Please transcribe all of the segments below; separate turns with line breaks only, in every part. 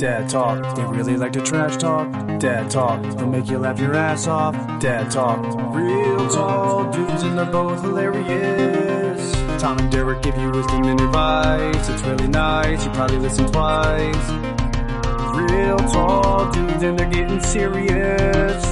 Dad talk, they really like to trash talk. Dad talk, they'll make you laugh your ass off. Dad talk, real tall dudes and they're both hilarious. Tom and Derek give you wisdom and advice. It's really nice, you probably listen twice. Real tall dudes and they're getting serious.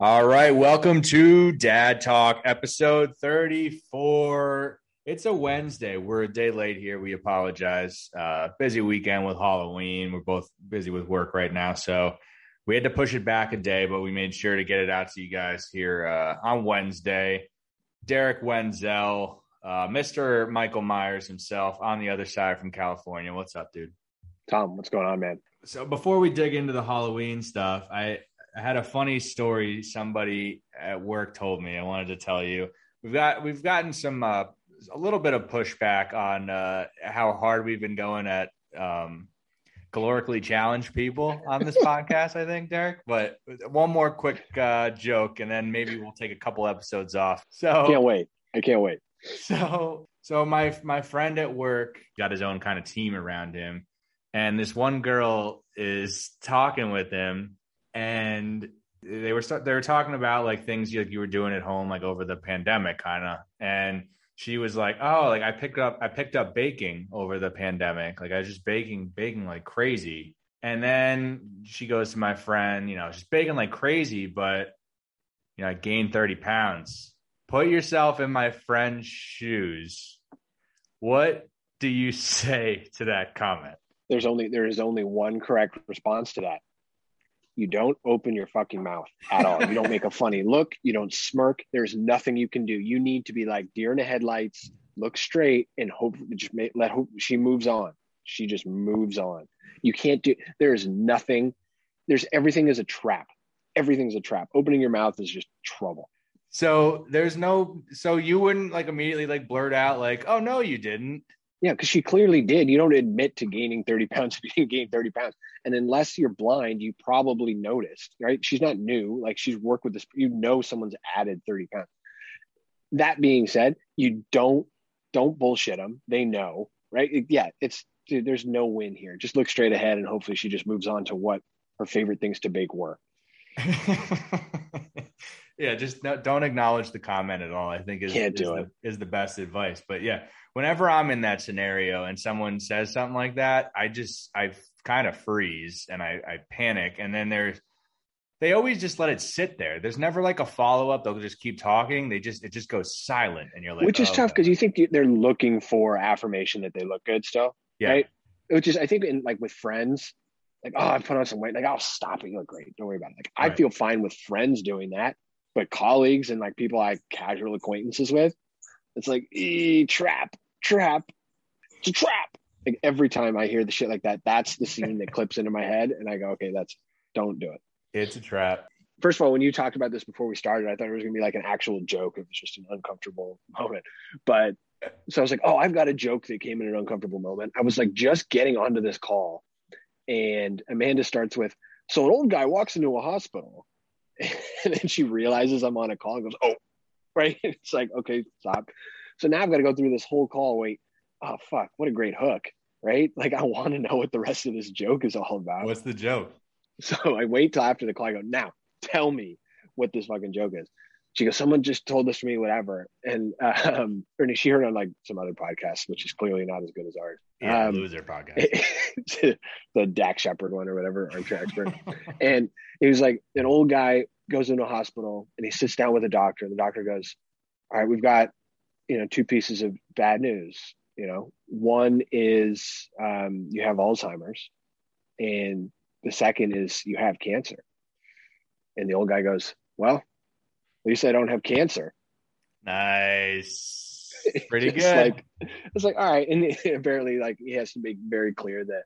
All right, welcome to Dad Talk, episode 34. It's a Wednesday. We're a day late here. We apologize. Uh, busy weekend with Halloween. We're both busy with work right now, so we had to push it back a day, but we made sure to get it out to you guys here uh, on Wednesday. Derek Wenzel, uh, Mr. Michael Myers himself on the other side from California. What's up, dude?
Tom, what's going on, man?
So before we dig into the Halloween stuff, I, I had a funny story somebody at work told me. I wanted to tell you. We've got we've gotten some uh, a little bit of pushback on uh, how hard we've been going at um, calorically challenged people on this podcast. I think, Derek. But one more quick uh, joke, and then maybe we'll take a couple episodes off. So
Can't wait. I can't wait.
so so my my friend at work got his own kind of team around him, and this one girl is talking with him, and they were they were talking about like things you, like you were doing at home, like over the pandemic, kind of, and she was like, "Oh, like I picked up I picked up baking over the pandemic. Like I was just baking baking like crazy." And then she goes to my friend, you know, she's baking like crazy, but you know, I gained 30 pounds. Put yourself in my friend's shoes. What do you say to that comment?
There's only there is only one correct response to that. You don't open your fucking mouth at all. You don't make a funny look. You don't smirk. There's nothing you can do. You need to be like deer in the headlights, look straight, and hope just let hope she moves on. She just moves on. You can't do. There is nothing. There's everything is a trap. Everything's a trap. Opening your mouth is just trouble.
So there's no so you wouldn't like immediately like blurt out like, "Oh no, you didn't."
Yeah, because she clearly did. You don't admit to gaining 30 pounds if you didn't gain 30 pounds. And unless you're blind, you probably noticed, right? She's not new. Like she's worked with this, you know someone's added 30 pounds. That being said, you don't don't bullshit them. They know, right? Yeah, it's dude, there's no win here. Just look straight ahead and hopefully she just moves on to what her favorite things to bake were.
yeah, just no, don't acknowledge the comment at all. I think is
Can't
is,
do
the,
it.
is the best advice. But yeah, whenever I'm in that scenario and someone says something like that, I just I kind of freeze and I, I panic. And then there's they always just let it sit there. There's never like a follow up. They'll just keep talking. They just it just goes silent, and you're like,
Which is
oh,
tough because you think they're looking for affirmation that they look good still.
yeah,
right? Which is, I think, in like with friends, like, oh, I put on some weight. Like, oh, stop it. You look great. Don't worry about it. Like, I feel fine with friends doing that, but colleagues and like people I casual acquaintances with, it's like, e trap, trap, it's a trap. Like every time I hear the shit like that, that's the scene that clips into my head, and I go, okay, that's don't do it.
it's a trap.
First of all, when you talked about this before we started, I thought it was gonna be like an actual joke. It was just an uncomfortable moment. But so I was like, oh, I've got a joke that came in an uncomfortable moment. I was like just getting onto this call, and Amanda starts with, so an old guy walks into a hospital, and then she realizes I'm on a call and goes, oh, right. It's like, okay, stop. So now I've got to go through this whole call. Wait, oh fuck, what a great hook, right? Like I want to know what the rest of this joke is all about.
What's the joke?
So I wait till after the call. I go, now tell me what this fucking joke is. She goes, someone just told this to me, whatever. And um, or she heard on like some other podcast, which is clearly not as good as ours.
Yeah,
Um,
loser podcast.
the Dax Shepard one or whatever, armchair expert. and he was like, an old guy goes into a hospital and he sits down with a doctor. And the doctor goes, all right, we've got, you know, two pieces of bad news. You know, one is um, you have Alzheimer's, and the second is you have cancer. And the old guy goes, well, at least I don't have cancer.
nice, pretty
It's
good.
Like, it's like, all right. And apparently, like, he has to make very clear that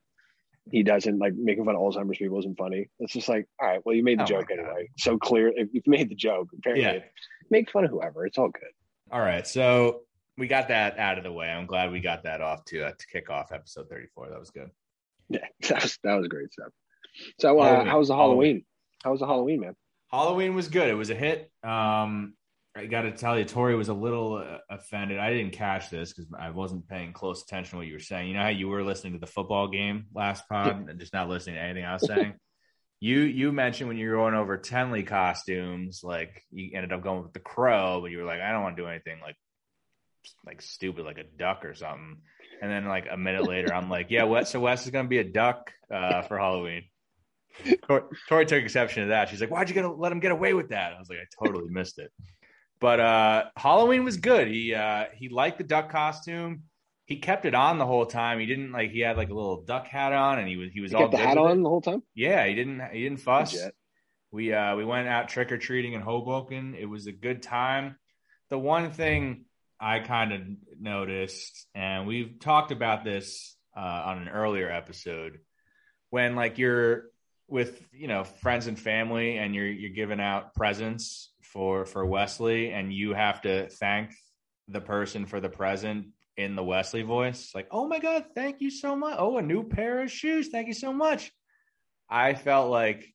he doesn't like making fun of Alzheimer's people isn't funny. It's just like, all right, well, you made the
Oh
joke anyway. So clear. If you've made the joke, apparently,
Yeah.
make fun of whoever. It's all good.
All right, so we got that out of the way. I'm glad we got that off to uh, to kick off episode 34. That was good.
Yeah, that was that was great stuff. So, uh,
Halloween.
how was the
Halloween.
Halloween? How was the Halloween, man?
Halloween was good. It was a hit. Um, I got to tell you, Tori was a little uh, offended. I didn't catch this because I wasn't paying close attention to what you were saying. You know how you were listening to the football game last pod and just not listening to anything I was saying. you you mentioned when you were going over Tenley costumes, like you ended up going with the crow, but you were like, I don't want to do anything like like stupid, like a duck or something. And then like a minute later, I'm like, yeah, what? So Wes is gonna be a duck uh, for Halloween. Tori, Tori took exception to that. She's like, "Why'd you gonna let him get away with that?" I was like, "I totally missed it." But uh, Halloween was good. He uh, he liked the duck costume. He kept it on the whole time. He didn't like he had like a little duck hat on, and he was he was
he
all
the hat on it. the whole time.
Yeah, he didn't he didn't fuss. We uh we went out trick or treating in Hoboken. It was a good time. The one thing I kind of noticed, and we've talked about this uh, on an earlier episode, when like you're with you know friends and family, and you're you're giving out presents for for Wesley, and you have to thank the person for the present in the Wesley voice, like, "Oh my god, thank you so much! Oh, a new pair of shoes, thank you so much." I felt like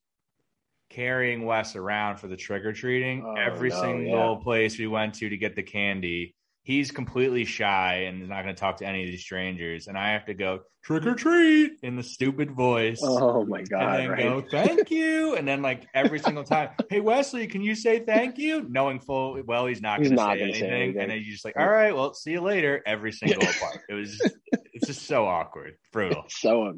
carrying Wes around for the trick or treating. Oh, Every no, single yeah. place we went to to get the candy, he's completely shy and is not going to talk to any of these strangers. And I have to go trick or treat in the stupid voice.
Oh my god!
And then
right?
go thank you, and then like every single time, hey Wesley, can you say thank you? Knowing full well he's not going to say, anything, anything, and then you just like, all right, well, see you later. Every single part. It was just, it's just so awkward, brutal.
It's so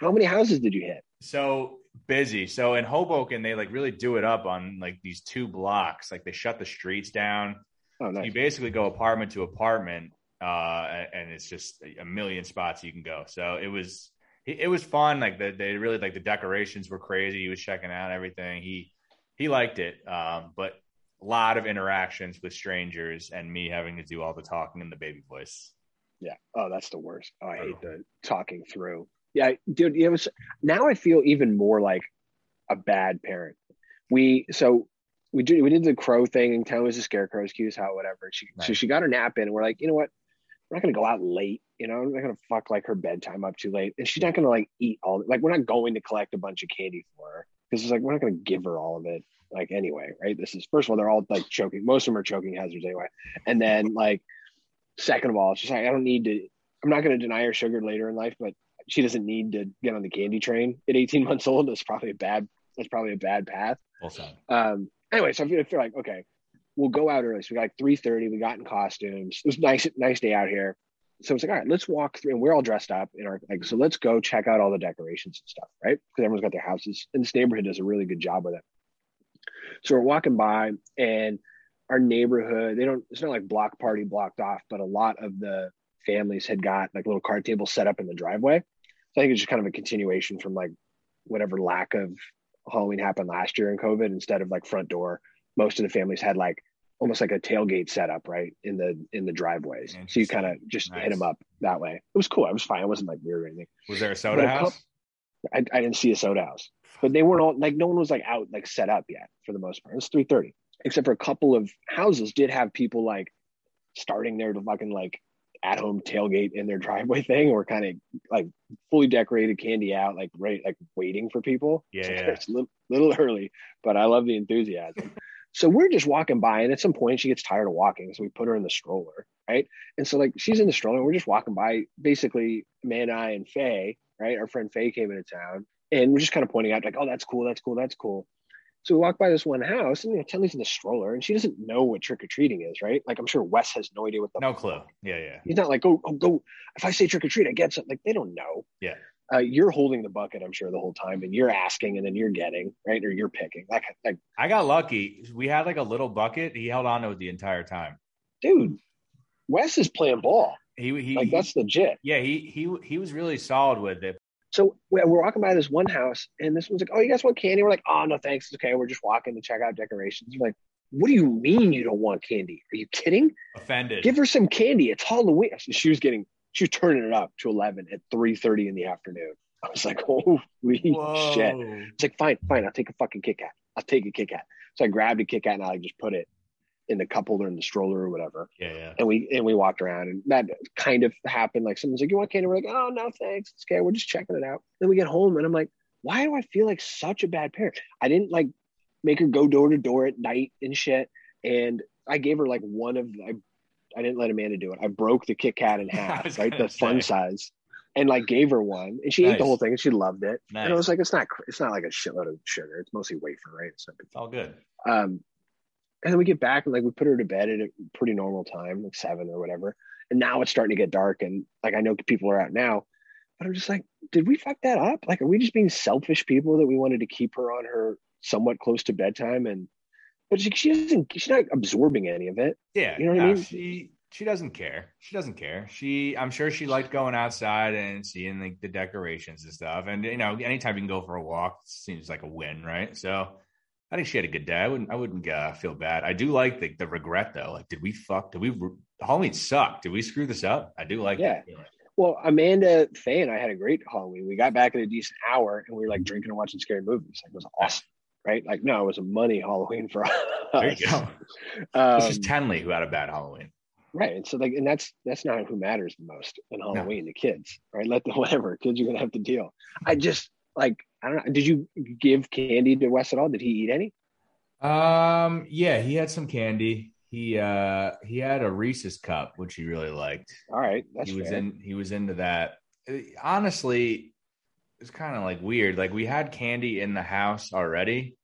How many houses did you hit?
So busy. So in Hoboken, they like really do it up on like these two blocks. Like they shut the streets down
Oh, nice.
You basically go apartment to apartment, uh, and it's just a million spots you can go. So it was it was fun. Like the, they really like the decorations were crazy. He was checking out everything. He he liked it, um, but a lot of interactions with strangers and me having to do all the talking in the baby voice.
Yeah. Oh, that's the worst. Oh, I hate the talking through. Yeah, dude. It was now. I feel even more like a bad parent. We so we did we did the crow thing and of was a scarecrow excuse how whatever. She so she got her nap in and we're like, you know what? We're not gonna go out late, you know, we're not gonna fuck like her bedtime up too late. And she's not gonna like eat all like we're not going to collect a bunch of candy for her. Because it's like we're not gonna give her all of it. Like anyway, right? This is first of all, they're all like choking, most of them are choking hazards anyway. And then like second of all, it's just like I don't need to I'm not gonna deny her sugar later in life, but she doesn't need to get on the candy train at 18 months old. That's probably a bad that's probably a bad path.
Also.
Um anyway, so I feel, I feel like okay, we'll go out early. So we got like three thirty. We got in costumes. It was nice, nice day out here. So it's like, all right, let's walk through, and we're all dressed up in our like. So let's go check out all the decorations and stuff, right? Because everyone's got their houses, and this neighborhood does a really good job with it. So we're walking by, and our neighborhood, they don't. It's not like block party blocked off, but a lot of the families had got like little card tables set up in the driveway. So I think it's just kind of a continuation from like whatever lack of Halloween happened last year in COVID, instead of like front door, most of the families had like almost like a tailgate setup right in the in the driveways. So you kind of just nice. hit them up that way. It was cool. I was fine. It wasn't like weird or anything.
Was there a soda house?
I, I didn't see a soda house, but they weren't all like no one was like out like set up yet for the most part. It was three thirty, except for a couple of houses did have people like starting there to fucking like at home tailgate in their driveway thing or kind of like fully decorated candy out like right like waiting for people.
Yeah,
so
yeah.
it's a little, little early but i love the enthusiasm. So we're just walking by and at some point she gets tired of walking so we put her in the stroller right? And so like she's in the stroller we're just walking by basically man i and faye right? Our friend faye came into town and we're just kind of pointing out like oh that's cool that's cool that's cool so we walk by this one house, and you know, Tenley's in the stroller, and she doesn't know what trick or treating is, right? Like I'm sure Wes has no idea what the
no clue. Yeah, yeah.
He's not like, go, oh, go. If I say trick or treat, I get something. Like they don't know.
Yeah.
Uh, you're holding the bucket, I'm sure, the whole time, and you're asking, and then you're getting right, or you're picking. Like, like
I got lucky. We had like a little bucket. He held on to it the entire time.
Dude, Wes is playing ball.
He, he
like that's legit.
Yeah, he he he was really solid with it.
So we're walking by this one house, and this one's like, "Oh, you guys want candy?" We're like, "Oh, no, thanks. It's okay. We're just walking to check out decorations." We're like, "What do you mean you don't want candy? Are you kidding?"
Offended.
Give her some candy. It's Halloween. She was getting, she was turning it up to eleven at three thirty in the afternoon. I was like, "Holy Whoa. shit!" It's like, "Fine, fine. I'll take a fucking Kit Kat. I'll take a Kit Kat." So I grabbed a Kit Kat and I like just put it in the cup holder in the stroller or whatever.
Yeah, yeah.
And we and we walked around and that kind of happened. Like someone's like, You want candy? We're like, Oh no, thanks. It's okay. We're just checking it out. Then we get home and I'm like, why do I feel like such a bad parent? I didn't like make her go door to door at night and shit. And I gave her like one of I I didn't let Amanda do it. I broke the Kit Kat in half, right, the fun size, and like gave her one, and she nice. ate the whole thing, and she loved it. Nice. And I was like, it's not it's not like a shitload of sugar. It's mostly wafer, right?
It's all good.
Um, and then we get back and like we put her to bed at a pretty normal time, like seven or whatever. And now it's starting to get dark, and like I know people are out now, but I'm just like, did we fuck that up? Like, are we just being selfish people that we wanted to keep her on her somewhat close to bedtime? And but she, she doesn't she's not absorbing any of it.
Yeah
you know
what no, i mean? she she doesn't care. She doesn't care. She i'm sure she liked going outside and seeing like the decorations and stuff. And you know anytime you can go for a walk seems like a win right? So i think she had a good day i wouldn't i wouldn't uh, feel bad i do like the, the regret though like did we fuck did we halloween suck did we screw this up i do like
yeah well, Amanda, Faye, and I had a great Halloween. We got back in a decent hour, and we were like drinking and watching scary movies. Like, it was awesome right? Like, no, it was a money Halloween for us.
There you go. Um, this is Tenley who had a bad Halloween.
Right. And so like and that's that's not who matters the most in Halloween, no. the kids. Right. Let the whatever. Kids you're gonna have to deal. I just like I don't know. Did you give candy to Wes at all? Did he eat any?
Um yeah, he had some candy. He uh he had a Reese's cup, which he really liked.
All right. That's
he was
fair.
in he was into that. Honestly, it's kind of like weird. Like we had candy in the house already.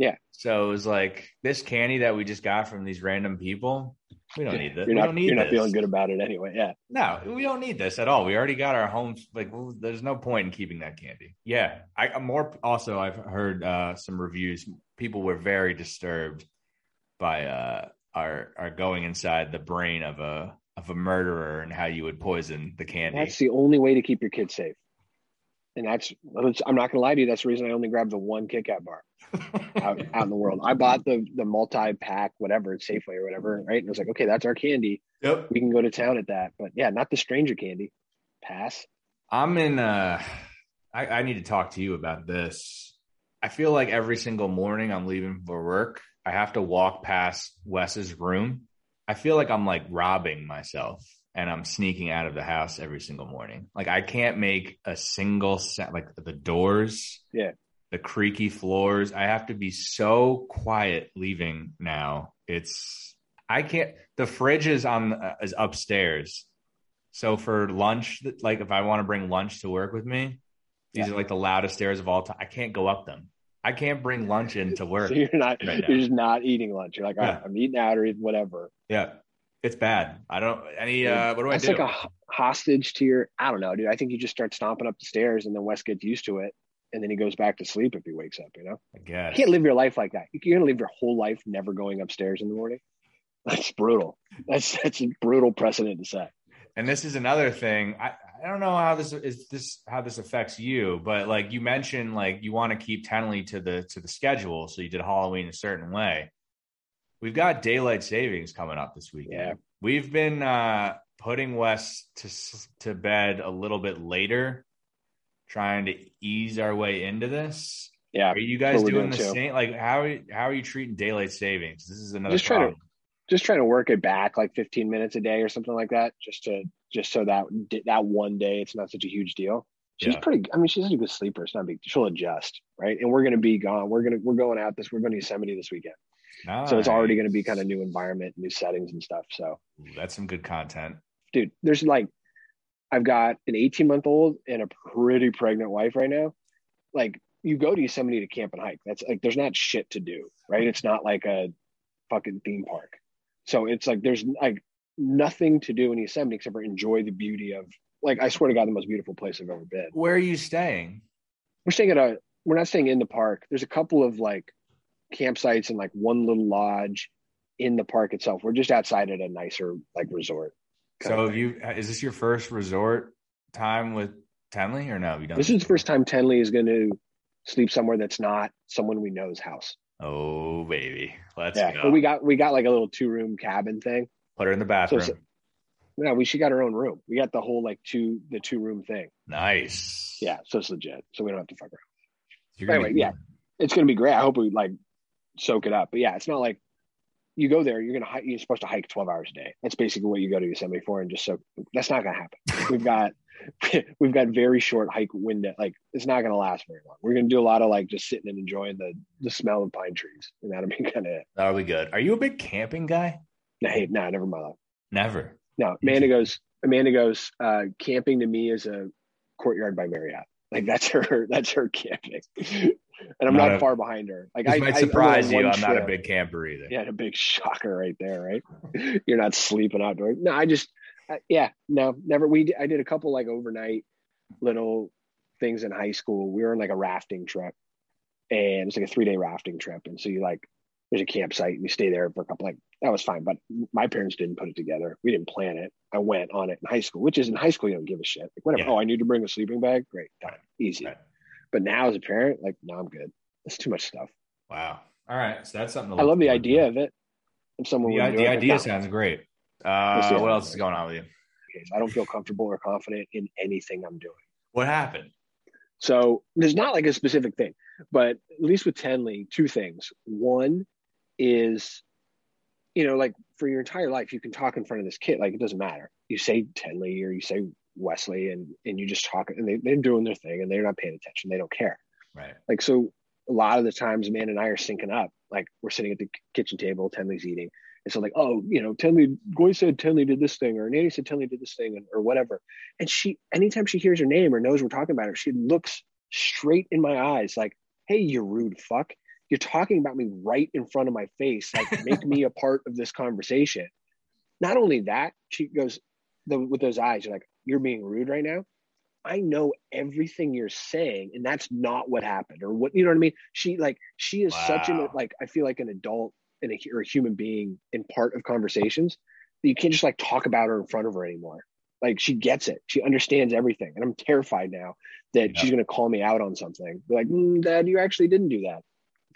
Yeah.
So it was like this candy that we just got from these random people. We don't need this.
You're not, you're
not
feeling good about it anyway. Yeah.
No, we don't need this at all. We already got our homes. Like, well, there's no point in keeping that candy. Yeah. I more. Also, I've heard uh, some reviews. People were very disturbed by uh, our our going inside the brain of a of a murderer and how you would poison the candy.
That's the only way to keep your kids safe and that's I'm not gonna lie to you. That's the reason I only grabbed the one Kit Kat bar out, out in the world. I bought the the multi pack, whatever, Safeway or whatever, right? And it was like, okay, that's our candy.
Yep,
we can go to town at that. But yeah, not the stranger candy. Pass.
I'm in. uh I, I need to talk to you about this. I feel like every single morning I'm leaving for work, I have to walk past Wes's room. I feel like I'm like robbing myself and I'm sneaking out of the house every single morning. Like I can't make a single set, like the doors,
yeah,
the creaky floors. I have to be so quiet leaving now. It's I can't. The fridge is on uh, is upstairs, so for lunch, like if I want to bring lunch to work with me, these yeah. are like the loudest stairs of all time. I can't go up them. I can't bring lunch into work.
So you're not. Right you're just not eating lunch. You're like, yeah. right, I'm eating out or eating whatever.
Yeah. It's bad. I don't any. Uh, what do That's I
do? like a hostage to your. I don't know, dude. I think you just start stomping up the stairs, and then Wes gets used to it, and then he goes back to sleep if he wakes up. You know.
I guess
you can't live your life like that. You're gonna live your whole life never going upstairs in the morning. That's brutal. That's that's a brutal precedent to set.
And this is another thing. I, I don't know how this is this how this affects you, but like you mentioned, like you want to keep Tenley to the to the schedule, so you did Halloween a certain way we've got daylight savings coming up this weekend.
Yeah.
We've been uh, putting Wes to to bed a little bit later, trying to ease our way into this.
Yeah.
Are you guys doing, doing, the too. same? Like, how are you, how are you treating daylight savings? This is another
just problem. trying to just trying to work it back like 15 minutes a day or something like that, just to just so that that one day it's not such a huge deal. She's yeah. pretty. I mean, she's a good sleeper. It's not big. She'll adjust, right? And we're gonna be gone. We're gonna we're going out this. We're going to Yosemite this weekend. Nice. So it's already going to be kind of new environment, new settings and stuff. So
that's some good content.
Dude, there's like, I've got an 18 month old and a pretty pregnant wife right now. Like, you go to Yosemite to camp and hike. That's like, there's not shit to do, right? It's not like a fucking theme park. So it's like, there's like nothing to do in Yosemite except for enjoy the beauty of, like, I swear to God, the most beautiful place I've ever been.
Where are you staying?
We're staying at a, we're not staying in the park. There's a couple of like campsites and like one little lodge in the park itself. We're just outside at a nicer like resort.
So have you uh, is this your first resort time with Tenley or no?
You don't this is the first time Tenley is going to sleep somewhere that's not someone we know's house.
Oh baby, let's yeah.
Go. But we got we got like a little two room cabin thing.
Put her in the bathroom. So,
no, we she got her own room. We got the whole like two the two room thing.
Nice.
Yeah, so it's legit. So we don't have to fuck around. Anyway, yeah, it's gonna be great. I hope we like soak it up. But yeah, it's not like you go there, you're gonna you're supposed to hike 12 hours a day. That's basically what you go to Yosemite for, and just so that's not gonna happen. we've got we've got very short hike window. Like it's not going to last very long. We're going to do a lot of like just sitting and enjoying the the smell of pine trees, and that'll be kind of it.
That'll be good. Are you a big camping guy?
No, hey, no, never mind.
Never.
No, Amanda goes. Amanda goes. Uh, camping to me is a courtyard by Marriott. Like that's her. That's her camping. And I'm not, not a, far behind her. Like
I might surprise I, you. I'm not a big camper either.
Yeah, a big shocker right there. Right, you're not sleeping outdoors. No, I just uh, yeah, no, never. We I did a couple like overnight little things in high school. We were on like a rafting trip, and it's like a three day rafting trip. And so you like there's a campsite and you stay there for a couple like that was fine. But my parents didn't put it together. We didn't plan it. I went on it in high school, which is in high school you don't give a shit. Like whatever. Yeah. Oh, I need to bring a sleeping bag. Great, done, easy. Right. But now as a parent, like no, I'm good. It's too much stuff.
Wow. All right, so that's something.
I love the idea of it. If someone
the, the idea sounds great. Uh, what else is going on with you?
I don't feel comfortable or confident in anything I'm doing.
What happened?
So there's not like a specific thing, but at least with Tenley, two things. One is, you know, like for your entire life, you can talk in front of this kid. Like it doesn't matter. You say Tenley or you say Wesley, and and you just talk, and they, they're doing their thing, and they're not paying attention. They don't care.
Right.
Like so, a lot of the times, man and I are syncing up. Like we're sitting at the kitchen table, Tenley's eating, and so like, oh, you know, Tenley, Goy said Tenley did this thing, or Nanny said Tenley did this thing, and, or whatever. And she, anytime she hears her name or knows we're talking about her, she looks straight in my eyes, like, hey, you rude fuck. You're talking about me right in front of my face. Like, make me a part of this conversation. Not only that, she goes the, with those eyes, you're like, you're being rude right now. I know everything you're saying, and that's not what happened, or what you know what I mean. She like she is wow. such an like I feel like an adult and a, or a human being in part of conversations that you can't just like talk about her in front of her anymore. Like she gets it. She understands everything. And I'm terrified now that yeah. she's going to call me out on something. Be like, mm, Dad, you actually didn't do that.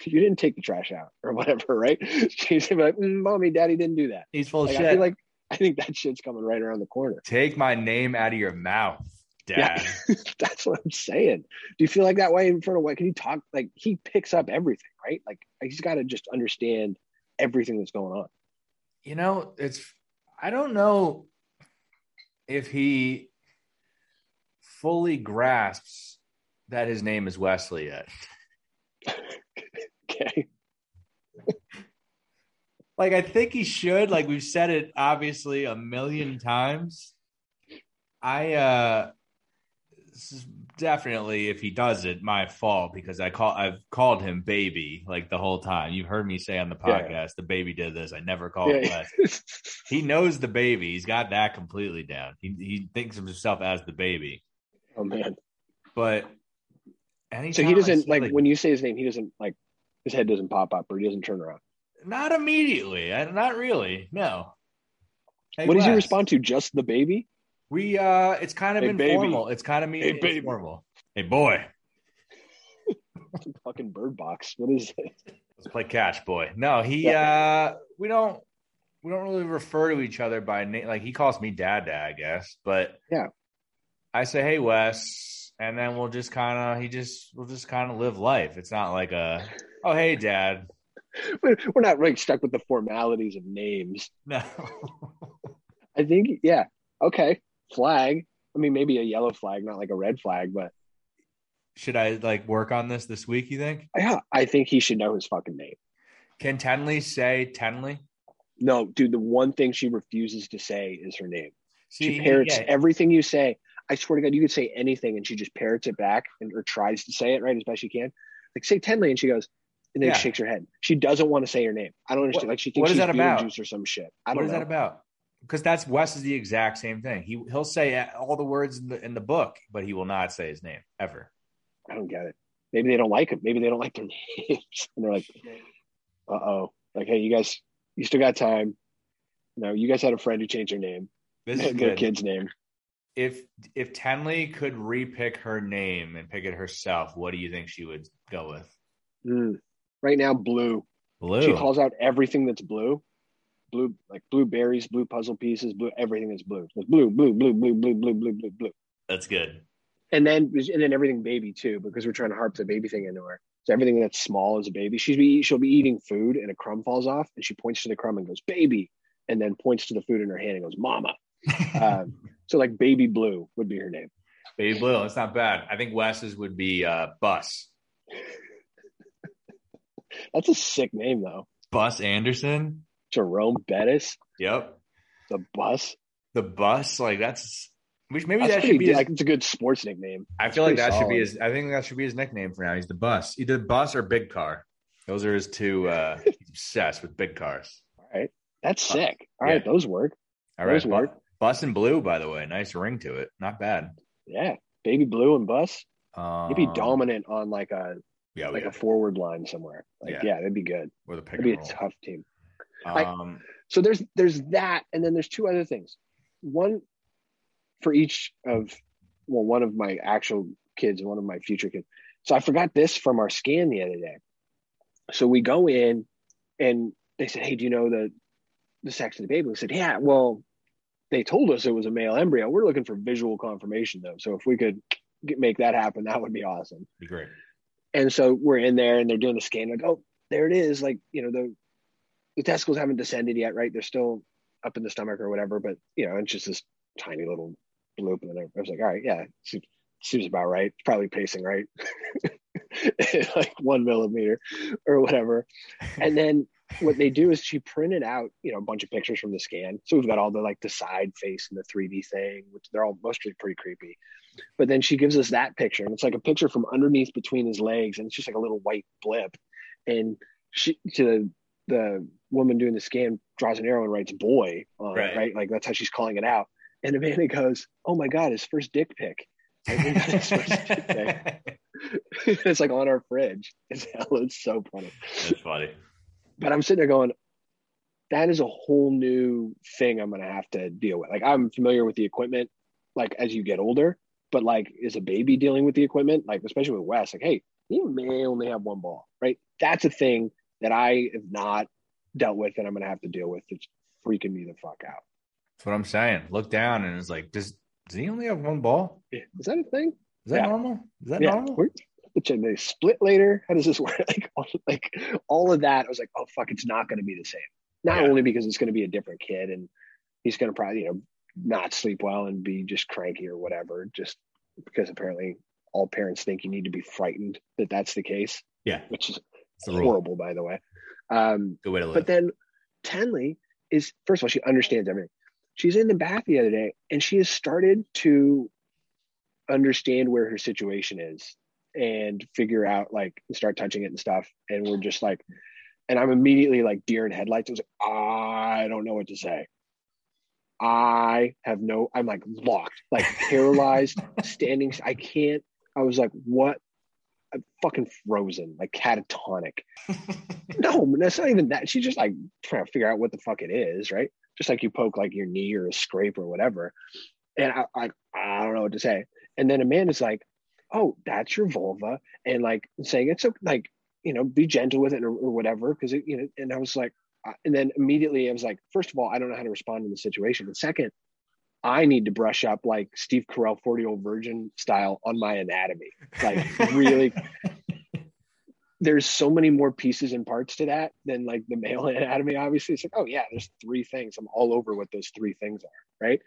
You didn't take the trash out or whatever, right? She's like, mm, Mommy, Daddy didn't do that.
He's full
like,
shit.
I feel like I think that shit's coming right around the corner.
Take my name out of your mouth, Dad.
Yeah, that's what I'm saying. Do you feel like that way in front of what? Can you talk? Like he picks up everything, right? Like he's got to just understand everything that's going on.
You know, it's I don't know if he fully grasps that his name is Wesley yet.
okay.
Like I think he should. Like we've said it obviously a million times. I uh this is definitely if he does it, my fault because I call I've called him baby like the whole time. You've heard me say on the podcast, yeah. the baby did this. I never called yeah. him he knows the baby. He's got that completely down. He he thinks of himself as the baby.
Oh man.
But
so he doesn't like, like when you say his name, he doesn't like his head doesn't pop up or he doesn't turn around.
Not immediately. Not really. No.
Hey, what Wes. does he respond to? Just the baby?
We uh it's kind of
hey,
informal.
Baby.
It's kind of me hey, informal. Hey boy.
fucking bird box. What is it?
Let's play catch, boy. No, he yeah. uh we don't we don't really refer to each other by name like he calls me dad dad, I guess. But
yeah.
I say, Hey Wes, and then we'll just kinda he just we'll just kinda live life. It's not like a oh hey dad.
We're not like stuck with the formalities of names.
No.
I think yeah. Okay flag. I mean, maybe a yellow flag, not like a red flag, but
should I like work on this this week? You think?
Yeah, I think he should know his fucking name.
Can Tenley say Tenley?
No, dude. The one thing she refuses to say is her name. See, she parrots yeah. everything you say. I swear to God, you could say anything, and she just parrots it back and or tries to say it right as best she can. Like say Tenley, and she goes, and then yeah. shakes her head. She doesn't want to say her name. I don't understand. What, like she thinks what is she's that about? Juice or some shit. I don't
what is
know.
that about? because that's Wes is the exact same thing. He he'll say all the words in the in the book, but he will not say his name ever.
I don't get it. Maybe they don't like him. Maybe they don't like their names, and they're like, "Uh oh, like hey, you guys, you still got time." No, you guys had a friend who changed their name.
This is
their kid's name.
If if Tenley could repick her name and pick it herself, what do you think she would go with?
Mm. Right now, blue.
Blue.
She calls out everything that's blue blue, like blueberries, blue puzzle pieces, blue everything is blue. It's blue, blue, blue, blue, blue, blue, blue, blue, blue.
That's good.
And then and then everything baby too, because we're trying to harp the baby thing into her. So everything that's small is a baby. She's be she'll be eating food and a crumb falls off, and she points to the crumb and goes, "Baby," and then points to the food in her hand and goes, "Mama." um, So like Baby Blue would be her name.
Baby Blue. That's not bad. I think Wes's would be uh, Bus.
That's a sick name though.
Bus Anderson.
Jerome Bettis.
Yep.
The bus.
The bus. Like that's. Which maybe
That's
that should be. His,
like it's a good sports nickname.
I feel like that should be his. I think that should be his nickname for now. He's the bus. Either bus or big car. Those are his two. uh He's obsessed with big cars.
All right. That's
Uh,
sick. All right,
yeah.
those work.
All right.
Those work.
bus and blue, by the way. Nice ring to it. Not bad.
Yeah. Baby Blue and Bus.
Um,
You'd be dominant on like a
Yeah,
like a forward line somewhere. Like
Yeah.
yeah, that'd be good.
With a pick
That'd be
and
a tough team. I-
Um,
So there's there's that, and then there's two other things. One for each of well, one of my actual kids and one of my future kids. So I forgot this from our scan the other day. So we go in and they said, Hey, do you know the the sex of the baby? We said, Yeah, well, they told us it was a male embryo. We're looking for visual confirmation though. So if we could get, make that happen, that would be awesome.
be great.
And so we're in there and they're doing the scan, like, oh, there it is. Like, you know, the the testicles haven't descended yet, right? They're still up in the stomach or whatever, but you know, it's just this tiny little bloop. And I was like, all right, yeah, seems, seems about right. It's probably pacing right. like one millimeter or whatever. And then what they do is she printed out, you know, a bunch of pictures from the scan. So we've got all the like the side face and the 3D thing, which they're all mostly pretty creepy. But then she gives us that picture, and it's like a picture from underneath between his legs, and it's just like a little white blip. And she to the woman doing the scan draws an arrow and writes boy on
Right.
it, right? Like that's how she's calling it out. And Amanda goes, Oh my god, his first dick pic. Like, we got his first dick pic. it's like on our fridge. It's it's so funny.
That's funny.
But I'm sitting there going, that is a whole new thing I'm gonna have to deal with. Like I'm familiar with the equipment, like as you get older, but like is a baby dealing with the equipment, like especially with Wes, like, hey, you may only have one ball, right? That's a thing that I have not dealt with and I'm gonna have to deal with. It's freaking me the fuck out.
That's what I'm saying. Look down and it's like, does does he only have one ball?
Is that a thing?
Is that
Yeah.
normal? Is that
yeah.
normal?
We're- they split later. How does this work? Like, all, like all of that. I was like, oh fuck, it's not going to be the same. Not
Yeah.
only because it's going to be a different kid and he's going to probably you know not sleep well and be just cranky or whatever. Just because apparently all parents think you need to be frightened that that's the case,
Yeah,
which is
it's the rule.
horrible, by the way. Um,
Good way to live.
but then Tenley is first of all, she understands everything. She's in the bath the other day and she has started to understand where her situation is and figure out like start touching it and stuff. And we're just like, and I'm immediately like deer in headlights. I was like, I don't know what to say. I have no, I'm like locked, like paralyzed, standing. I can't, I was like, what? I'm fucking frozen, like catatonic. No, that's not even that. She's just like trying to figure out what the fuck it is, right? Just like you poke like your knee or a scrape or whatever. And I, I, I don't know what to say. And then Amanda's like, "Oh, that's your vulva," and like saying it's okay, like you know, be gentle with it or, or whatever, because it, you know. And I was like, and then immediately I was like, first of all, I don't know how to respond in the situation, and second, I need to brush up like Steve Carell, forty year old virgin style on my anatomy, like really there's so many more pieces and parts to that than like the male anatomy. Obviously, it's like, oh yeah, there's three things. I'm all over what those three things are, right?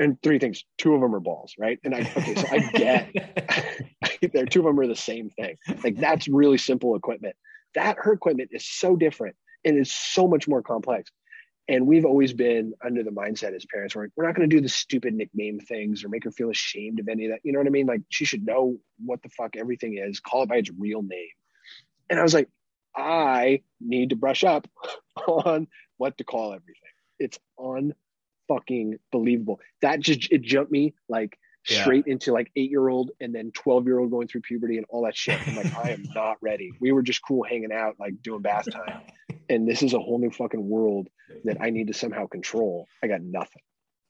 And three things. Two of them are balls, right? And I okay, so I get there. Two of them are the same thing. Like that's really simple equipment. That her equipment is so different and is so much more complex. And we've always been under the mindset as parents, where we're not going to do the stupid nickname things or make her feel ashamed of any of that. You know what I mean? Like she should know what the fuck everything is. Call it by its real name. And I was like, I need to brush up on what to call everything. It's unfucking believable. That just it jumped me like
Yeah.
straight into like eight year old and then 12 year old going through puberty and all that shit. I'm like, I am not ready. We were just cool hanging out, like doing bath time. And this is a whole new fucking world that I need to somehow control. I got nothing.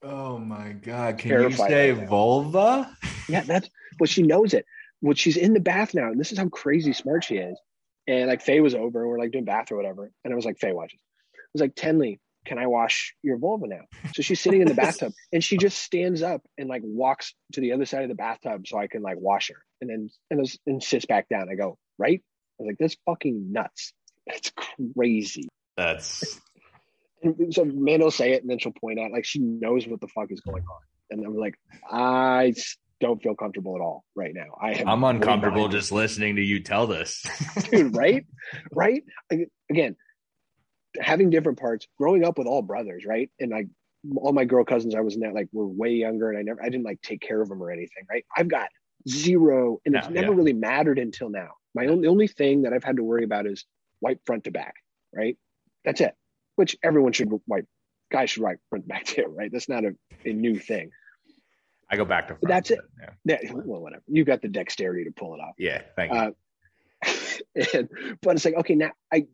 oh my god! Can
Terrified
you say
right
vulva?
Yeah, that's well, she knows it. Well, she's in the bath now, and this is how crazy smart she is. And like Faye was over, and we're like doing bath or whatever. And I was like, Faye watches. I was like, Tenley, can I wash your vulva now? So she's sitting in the bathtub and she just stands up and like walks to the other side of the bathtub so I can like wash her. And then and, then- and sits back down. I go, right? I was like, that's fucking nuts. That's crazy.
That's
And so will say it and then she'll point out like she knows what the fuck is going on. And I'm like, I don't feel comfortable at all right now. I am
I'm uncomfortable just listening to you tell this.
dude, right? Right? Again, having different parts, growing up with all brothers, right? And like all my girl cousins, I was in that like were way younger and I never I didn't like take care of them or anything, right? I've got zero and it's never yeah. really mattered until now. My only the only thing that I've had to worry about is wipe front to back, right? That's it. Which everyone should wipe guys should wipe front to back too, right? That's not a, a new thing.
I go back to
front, that's it. Yeah. yeah. Well, whatever. You got the dexterity to pull it off.
Yeah. Thank you. Uh,
and, but it's like, okay, now I,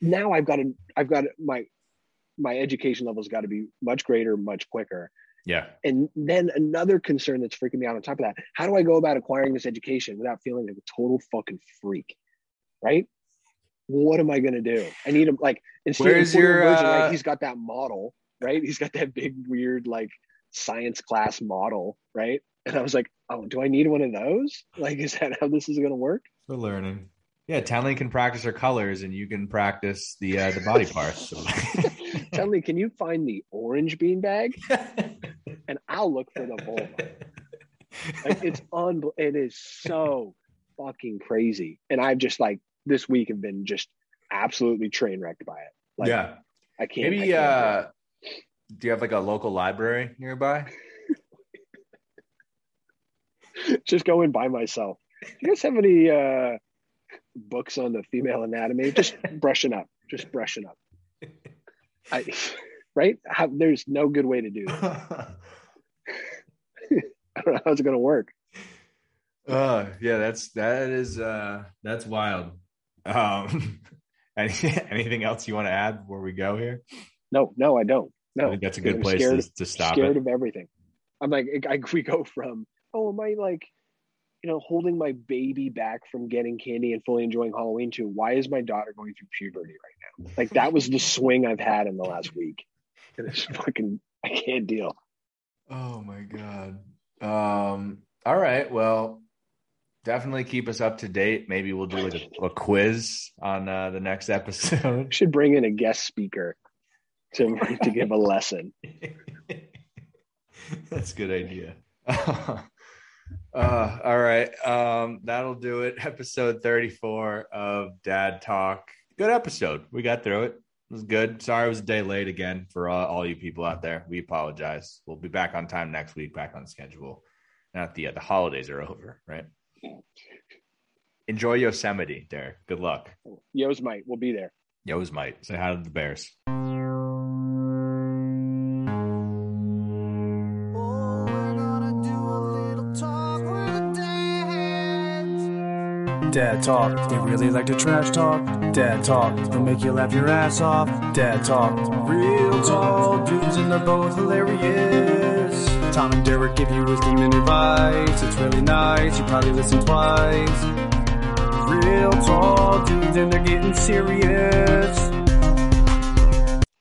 now I've got to, I've got to, my, my education level's got to be much greater, much quicker.
Yeah.
And then another concern that's freaking me out on top of that, how do I go about acquiring this education without feeling like a total fucking freak? Right? What am I going to do? I need him like,
instead Where's your, version, uh...
like, he's got that model, right? He's got that big, weird, like science class model, right? And I was like, oh, do I need one of those? Like, is that how this is going to work?
For learning. Yeah, Tenley can practice her colors, and you can practice the uh, the body parts. So.
Tenley, can you find the orange beanbag? and I'll look for the vulva. Like it's un, it is so fucking crazy, and I'm just like this week have been just absolutely train wrecked by it. Like,
yeah,
I can't.
Maybe
I can't
uh, do you have like a local library nearby?
just go in by myself. Do you guys have any uh, books on the female anatomy? Just brushing up. Just brushing up. I, right? How, there's no good way to do that. I don't know how's it going to work.
Uh, yeah, that's that is uh that's wild. Um, any, anything else you want to add before we go here?
No, no, I don't. No,
I think that's a good I'm place
scared,
to, to stop.
Scared
it.
of everything. I'm like, I, we go from, oh, am I like, you know, holding my baby back from getting candy and fully enjoying Halloween to why is my daughter going through puberty right now? Like that was the swing I've had in the last week. And it's fucking, I can't deal.
Oh my god. Um. All right. Well, definitely keep us up to date. Maybe we'll do like a, a quiz on uh, the next episode.
Should bring in a guest speaker to to give a lesson.
That's a good idea. uh, all right. Um, that'll do it. Episode 34 of Dad Talk. Good episode. We got through it. It was good. Sorry it was a day late again for all, all you people out there. We apologize. We'll be back on time next week, back on schedule. Not the uh, the holidays are over, right? Enjoy Yosemite, Derek. Good luck.
Yosemite, we'll be there.
Yosemite. Say hi to the Bears.
Dad talk, they really like to trash talk. Dad talk, they'll make you laugh your ass off. Dad talk, real tall dudes and they're both hilarious. Tom and Derek give you wisdom and advice. It's really nice, you probably listen twice. Real tall dudes and they're getting serious.